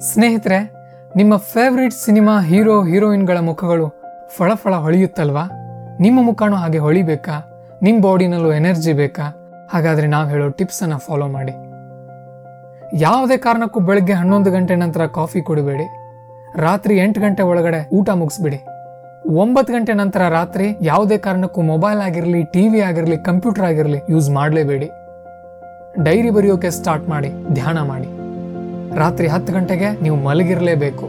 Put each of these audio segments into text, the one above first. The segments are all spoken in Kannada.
ಸ್ನೇಹಿತರೆ, ನಿಮ್ಮ ಫೇವ್ರೆಟ್ ಸಿನಿಮಾ ಹೀರೋ ಹೀರೋಯಿನ್ಗಳ ಮುಖಗಳು ಫಳಫಳ ಹೊಳೆಯುತ್ತಲ್ವಾ? ನಿಮ್ಮ ಮುಖನೂ ಹಾಗೆ ಹೊಳಿಬೇಕಾ? ನಿಮ್ಮ ಬಾಡಿನಲ್ಲೂ ಎನರ್ಜಿ ಬೇಕಾ? ಹಾಗಾದರೆ ನಾವು ಹೇಳೋ ಟಿಪ್ಸನ್ನು ಫಾಲೋ ಮಾಡಿ. ಯಾವುದೇ ಕಾರಣಕ್ಕೂ ಬೆಳಗ್ಗೆ ಹನ್ನೊಂದು ಗಂಟೆ ನಂತರ ಕಾಫಿ ಕುಡಿಬೇಡಿ. ರಾತ್ರಿ ಎಂಟು ಗಂಟೆ ಒಳಗಡೆ ಊಟ ಮುಗಿಸ್ಬಿಡಿ. ಒಂಬತ್ತು ಗಂಟೆ ನಂತರ ರಾತ್ರಿ ಯಾವುದೇ ಕಾರಣಕ್ಕೂ ಮೊಬೈಲ್ ಆಗಿರಲಿ ಟಿವಿ ಆಗಿರಲಿ ಕಂಪ್ಯೂಟರ್ ಆಗಿರಲಿ ಯೂಸ್ ಮಾಡಲೇಬೇಡಿ. ಡೈರಿ ಬರೆಯೋಕೆ ಸ್ಟಾರ್ಟ್ ಮಾಡಿ, ಧ್ಯಾನ ಮಾಡಿ. ರಾತ್ರಿ ಹತ್ತು ಗಂಟೆಗೆ ನೀವು ಮಲಗಿರಲೇಬೇಕು.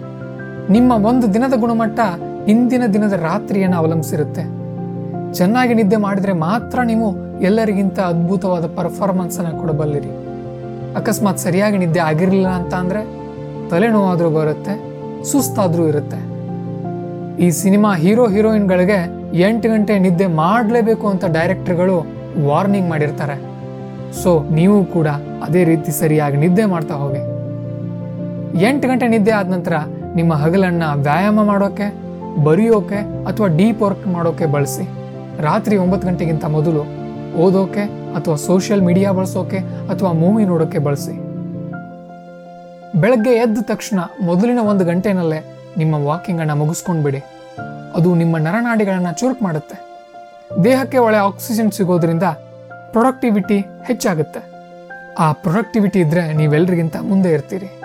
ನಿಮ್ಮ ಒಂದು ದಿನದ ಗುಣಮಟ್ಟ ಹಿಂದಿನ ದಿನದ ರಾತ್ರಿಯನ್ನು ಅವಲಂಬಿಸಿರುತ್ತೆ. ಚೆನ್ನಾಗಿ ನಿದ್ದೆ ಮಾಡಿದ್ರೆ ಮಾತ್ರ ನೀವು ಎಲ್ಲರಿಗಿಂತ ಅದ್ಭುತವಾದ ಪರ್ಫಾರ್ಮೆನ್ಸನ್ನು ಕೊಡಬಲ್ಲಿರಿ. ಅಕಸ್ಮಾತ್ ಸರಿಯಾಗಿ ನಿದ್ದೆ ಆಗಿರಲಿಲ್ಲ ಅಂತ ಅಂದರೆ ತಲೆನೋವಾದರೂ ಬರುತ್ತೆ, ಸುಸ್ತಾದರೂ ಇರುತ್ತೆ. ಈ ಸಿನಿಮಾ ಹೀರೋ ಹೀರೋಯಿನ್ಗಳಿಗೆ ಎಂಟು ಗಂಟೆ ನಿದ್ದೆ ಮಾಡಲೇಬೇಕು ಅಂತ ಡೈರೆಕ್ಟರ್ಗಳು ವಾರ್ನಿಂಗ್ ಮಾಡಿರ್ತಾರೆ. ಸೊ, ನೀವು ಕೂಡ ಅದೇ ರೀತಿ ಸರಿಯಾಗಿ ನಿದ್ದೆ ಮಾಡ್ತಾ ಹೋಗಿ. ಎಂಟು ಗಂಟೆ ನಿದ್ದೆ ಆದ ನಂತರ ನಿಮ್ಮ ಹಗಲನ್ನ ವ್ಯಾಯಾಮ ಮಾಡೋಕೆ, ಬರೆಯೋಕೆ ಅಥವಾ ಡೀಪ್ ವರ್ಕ್ ಮಾಡೋಕೆ ಬಳಸಿ. ರಾತ್ರಿ ಒಂಬತ್ತು ಗಂಟೆಗಿಂತ ಮೊದಲು ಓದೋಕೆ ಅಥವಾ ಸೋಷಿಯಲ್ ಮೀಡಿಯಾ ಬಳಸೋಕೆ ಅಥವಾ ಮೂವಿ ನೋಡೋಕೆ ಬಳಸಿ. ಬೆಳಗ್ಗೆ ಎದ್ದ ತಕ್ಷಣ ಮೊದಲಿನ ಒಂದು ಗಂಟೆನಲ್ಲೇ ನಿಮ್ಮ ವಾಕಿಂಗ್ ಅನ್ನು ಮುಗಿಸ್ಕೊಂಡು ಬಿಡಿ ಅದು ನಿಮ್ಮ ನರನಾಡಿಗಳನ್ನು ಚುರುಕು ಮಾಡುತ್ತೆ. ದೇಹಕ್ಕೆ ಒಳ್ಳೆ ಆಕ್ಸಿಜನ್ ಸಿಗೋದ್ರಿಂದ ಪ್ರೊಡಕ್ಟಿವಿಟಿ ಹೆಚ್ಚಾಗುತ್ತೆ. ಆ ಪ್ರೊಡಕ್ಟಿವಿಟಿ ಇದ್ರೆ ನೀವೆಲ್ರಿಗಿಂತ ಮುಂದೆ ಇರ್ತೀರಿ.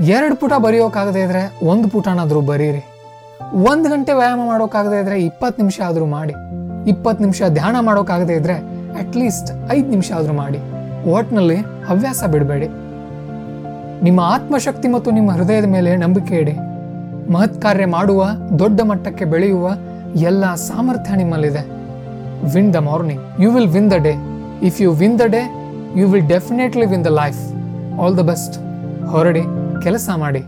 ಎರಡು ಪುಟ ಬರೆಯೋಕ್ಕಾಗದೇ ಇದ್ರೆ ಒಂದು ಪುಟನಾದರೂ ಬರೀರಿ. ಒಂದು ಗಂಟೆ ವ್ಯಾಯಾಮ ಮಾಡೋಕ್ಕಾಗದೇ ಇದ್ರೆ ಇಪ್ಪತ್ತು ನಿಮಿಷ ಆದರೂ ಮಾಡಿ. ಇಪ್ಪತ್ತು ನಿಮಿಷ ಧ್ಯಾನ ಮಾಡೋಕ್ಕಾಗದೇ ಇದ್ರೆ ಅಟ್ಲೀಸ್ಟ್ ಐದು ನಿಮಿಷ ಆದರೂ ಮಾಡಿ. ಒಟ್ನಲ್ಲಿ ಹವ್ಯಾಸ ಬಿಡಬೇಡಿ. ನಿಮ್ಮ ಆತ್ಮಶಕ್ತಿ ಮತ್ತು ನಿಮ್ಮ ಹೃದಯದ ಮೇಲೆ ನಂಬಿಕೆ ಇಡಿ. ಮಹತ್ ಕಾರ್ಯ ಮಾಡುವ, ದೊಡ್ಡ ಮಟ್ಟಕ್ಕೆ ಬೆಳೆಯುವ ಎಲ್ಲ ಸಾಮರ್ಥ್ಯ ನಿಮ್ಮಲ್ಲಿದೆ. Win the morning you will win the day if you win the day you will definitely win the life all the best ಹೊರಡಿ. ಕೆಲಸ ಮಾಡಿ.